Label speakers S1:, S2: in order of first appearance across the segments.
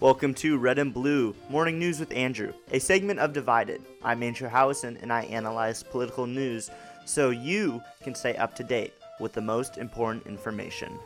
S1: Welcome to Red and Blue Morning News with Andrew, a segment of Divided. I'm Andrew Howison and I analyze political news so you can stay up to date with the most important information.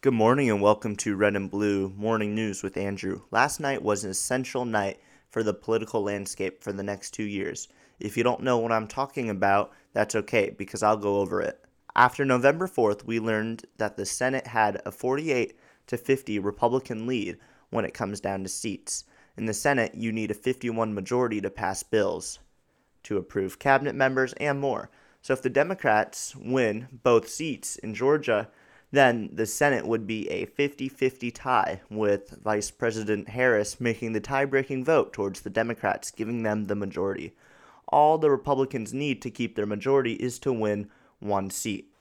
S1: Good morning and welcome to Red and Blue Morning News with Andrew. Last night was an essential night for the political landscape for the next two years. If you don't know what I'm talking about, that's okay because I'll go over it. After November 4th, we learned that the Senate had a 48 to 50 Republican lead when it comes down to seats. In the Senate, you need a 51 majority to pass bills, to approve cabinet members, and more. So if the Democrats win both seats in Georgia, then the Senate would be a 50 50 tie, with Vice President Harris making the tie breaking vote towards the Democrats, giving them the majority. All the Republicans need to keep their majority is to win one seat.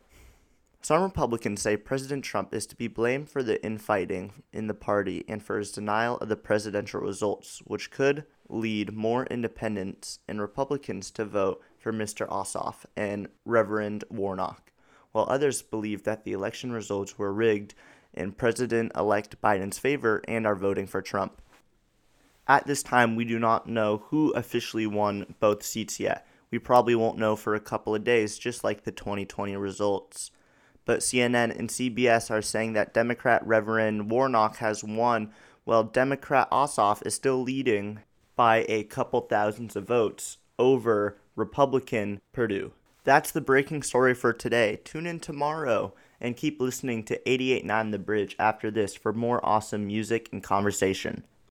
S1: Some Republicans say President Trump is to be blamed for the infighting in the party and for his denial of the presidential results, which could lead more independents and Republicans to vote for Mr. Ossoff and Reverend Warnock, while others believe that the election results were rigged in President elect Biden's favor and are voting for Trump. At this time, we do not know who officially won both seats yet. We probably won't know for a couple of days, just like the 2020 results but CNN and CBS are saying that Democrat Reverend Warnock has won, while Democrat Ossoff is still leading by a couple thousands of votes over Republican Perdue. That's the breaking story for today. Tune in tomorrow and keep listening to 889 The Bridge after this for more awesome music and conversation.